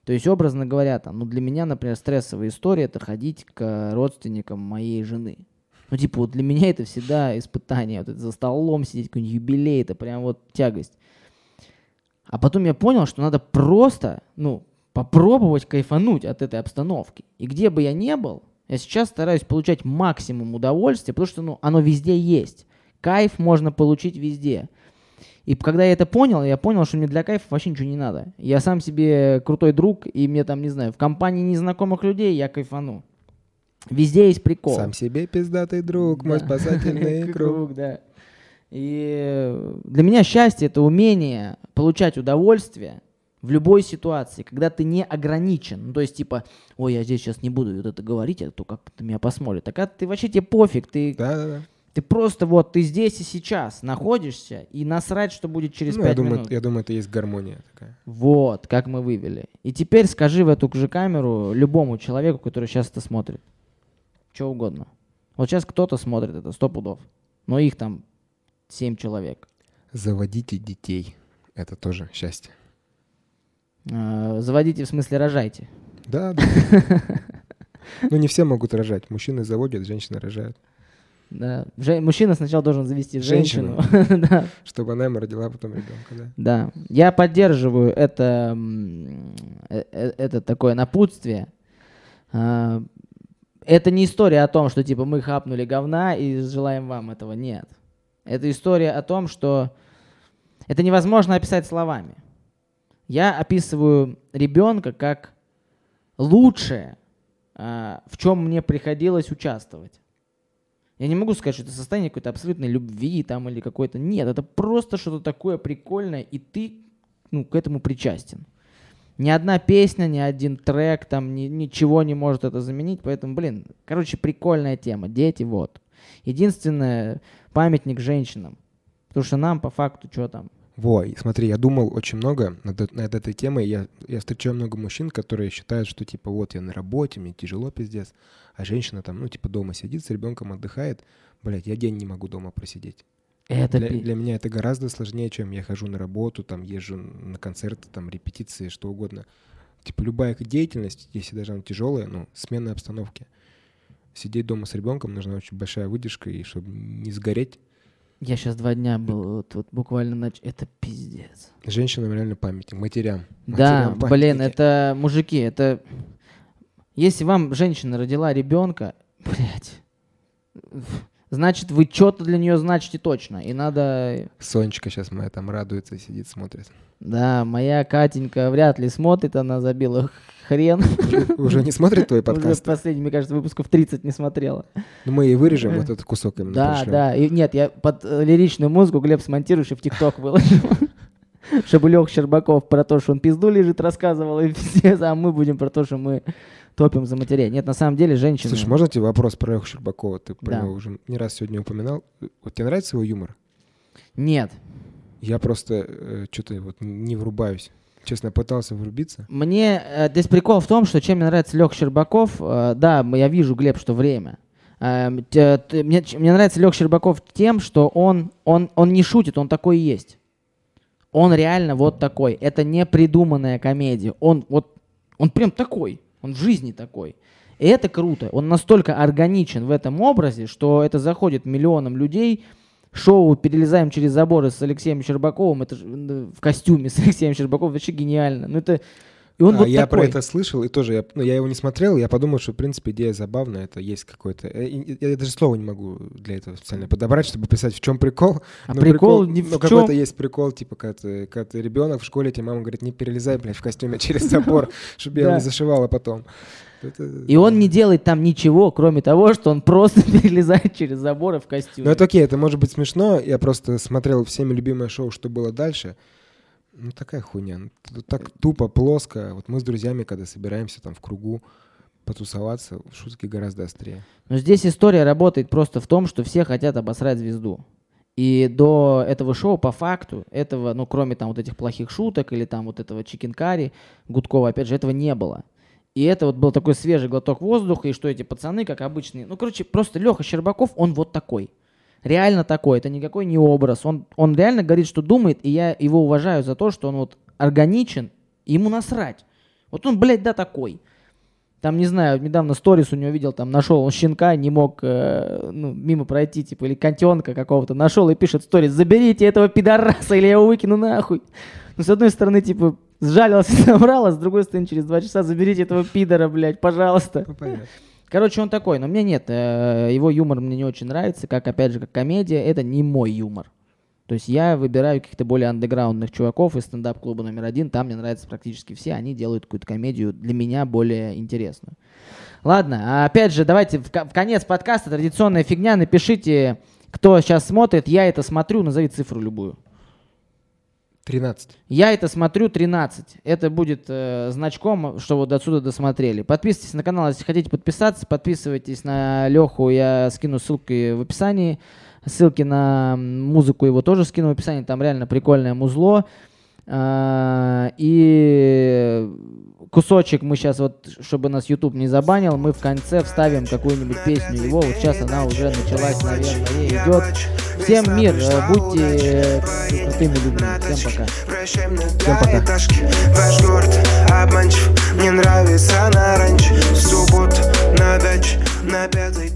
То есть, образно говоря, там, ну для меня, например, стрессовая история это ходить к родственникам моей жены. Ну, типа, вот для меня это всегда испытание. Вот это за столом сидеть, какой-нибудь юбилей, это прям вот тягость. А потом я понял, что надо просто, ну, попробовать кайфануть от этой обстановки. И где бы я ни был, я сейчас стараюсь получать максимум удовольствия, потому что ну, оно везде есть. Кайф можно получить везде. И когда я это понял, я понял, что мне для кайфа вообще ничего не надо. Я сам себе крутой друг, и мне там, не знаю, в компании незнакомых людей я кайфану. Везде есть прикол. Сам себе пиздатый друг, да. мой спасательный круг. да. И для меня счастье — это умение получать удовольствие в любой ситуации, когда ты не ограничен. Ну, то есть, типа, ой, я здесь сейчас не буду вот это говорить, а то как-то меня посмотрят. Так а ты вообще тебе пофиг, ты, да, да, да. Ты просто вот, ты здесь и сейчас находишься, и насрать, что будет через ну, пять я думаю, минут. Я думаю, это есть гармония такая. Вот, как мы вывели. И теперь скажи в эту же камеру любому человеку, который сейчас это смотрит. Что угодно. Вот сейчас кто-то смотрит это, сто пудов. Но их там семь человек. Заводите детей. Это тоже счастье. Э, заводите, в смысле, рожайте. Да, да. Ну, не все могут рожать. Мужчины заводят, женщины рожают. Да. Мужчина сначала должен завести женщину. Чтобы она ему родила потом ребенка, да. Да. Я поддерживаю это, э, э, это такое напутствие. Это не история о том, что типа мы хапнули говна и желаем вам этого. Нет. Это история о том, что это невозможно описать словами. Я описываю ребенка как лучшее, а, в чем мне приходилось участвовать. Я не могу сказать, что это состояние какой-то абсолютной любви там или какой-то... Нет, это просто что-то такое прикольное, и ты ну, к этому причастен. Ни одна песня, ни один трек, там ни, ничего не может это заменить. Поэтому, блин, короче, прикольная тема. Дети, вот. Единственное, памятник женщинам. Потому что нам по факту что там? Во, смотри, я думал очень много над, над этой темой. Я, я встречаю много мужчин, которые считают, что типа вот я на работе, мне тяжело пиздец, а женщина там, ну типа дома сидит с ребенком, отдыхает. Блять, я день не могу дома просидеть. Это для, для меня это гораздо сложнее, чем я хожу на работу, там езжу на концерты, там репетиции, что угодно. Типа любая деятельность, если даже она тяжелая, ну, смена обстановки. Сидеть дома с ребенком нужна очень большая выдержка, и чтобы не сгореть, я сейчас два дня был, вот, вот буквально ночь. Это пиздец. Женщинам реально памятник, матерям. Да, матерям блин, это мужики, это... Если вам женщина родила ребенка, блядь, значит, вы что-то для нее значите точно. И надо... Сонечка сейчас моя там радуется, сидит, смотрит. Да, моя Катенька вряд ли смотрит, она забила хрен. Уже не смотрит твой подкаст? Уже последний, мне кажется, выпусков 30 не смотрела. Ну мы и вырежем вот этот кусок именно Да, пришлем. да. И, нет, я под э, лиричную музыку Глеб смонтируешь и в ТикТок выложу. Чтобы Лех Щербаков про то, что он пизду лежит, рассказывал, и все, а мы будем про то, что мы топим за матерей. Нет, на самом деле женщины... Слушай, можно тебе вопрос про Леху Щербакова? Ты про да. него уже не раз сегодня упоминал. Вот тебе нравится его юмор? Нет. Я просто э, что-то вот не врубаюсь. Честно, пытался врубиться. Мне э, здесь прикол в том, что чем мне нравится Лех Щербаков, э, да, я вижу, Глеб, что время. Э, т, т, мне, мне нравится Лех Щербаков тем, что он, он, он не шутит, он такой и есть. Он реально вот такой. Это не придуманная комедия. Он вот, он прям такой. Он в жизни такой. И это круто. Он настолько органичен в этом образе, что это заходит миллионам людей, шоу «Перелезаем через заборы» с Алексеем Щербаковым, это в костюме с Алексеем Щербаковым, вообще гениально. Ну это... И он а вот я такой. про это слышал, и тоже я, ну, я его не смотрел, я подумал, что, в принципе, идея забавная, это есть какой-то... Я, э, я даже слова не могу для этого специально подобрать, чтобы писать, в чем прикол. А прикол, прикол не в ну, какой-то есть прикол, типа, когда ты, когда ты ребенок в школе, тебе мама говорит, не перелезай, блядь, в костюме через забор, чтобы я его не зашивала потом. Это... И он не делает там ничего, кроме того, что он просто перелезает через заборы в костюме. Ну это окей, это может быть смешно. Я просто смотрел всеми любимое шоу «Что было дальше». Ну, такая хуйня. Так тупо, плоско. Вот мы с друзьями, когда собираемся там в кругу потусоваться, шутки гораздо острее. Но здесь история работает просто в том, что все хотят обосрать звезду. И до этого шоу, по факту, этого, ну, кроме там вот этих плохих шуток или там вот этого чикенкари Гудкова, опять же, этого не было. И это вот был такой свежий глоток воздуха, и что эти пацаны, как обычные, ну, короче, просто Леха Щербаков, он вот такой. Реально такой, это никакой не образ. Он, он реально говорит, что думает, и я его уважаю за то, что он вот органичен, ему насрать. Вот он, блядь, да, такой. Там, не знаю, недавно сторис у него видел, там нашел он щенка, не мог э, ну, мимо пройти, типа, или котенка какого-то нашел и пишет сторис, заберите этого пидораса, или я его выкину нахуй. Ну, с одной стороны, типа, сжалился, собрал, а с другой стороны, через два часа заберите этого пидора, блядь, пожалуйста. Ну, понятно. Короче, он такой, но мне нет, э, его юмор мне не очень нравится, как, опять же, как комедия, это не мой юмор. То есть я выбираю каких-то более андеграундных чуваков из стендап-клуба номер один, там мне нравятся практически все, они делают какую-то комедию для меня более интересную. Ладно, а опять же, давайте в, в конец подкаста традиционная фигня, напишите, кто сейчас смотрит, я это смотрю, назови цифру любую. 13. Я это смотрю 13. Это будет э, значком, что вот отсюда досмотрели. Подписывайтесь на канал, если хотите подписаться. Подписывайтесь на Леху, я скину ссылки в описании. Ссылки на музыку его тоже скину в описании. Там реально прикольное музло. А, И кусочек мы сейчас вот, чтобы нас YouTube не забанил, мы в конце вставим какую-нибудь песню его. Вот сейчас она уже началась, наверное, и идет. Всем мир, э, будьте э, крутыми людьми. Всем пока. Для этажки Ваш город обманчив Мне нравится на раньше В субботу на даче На пятой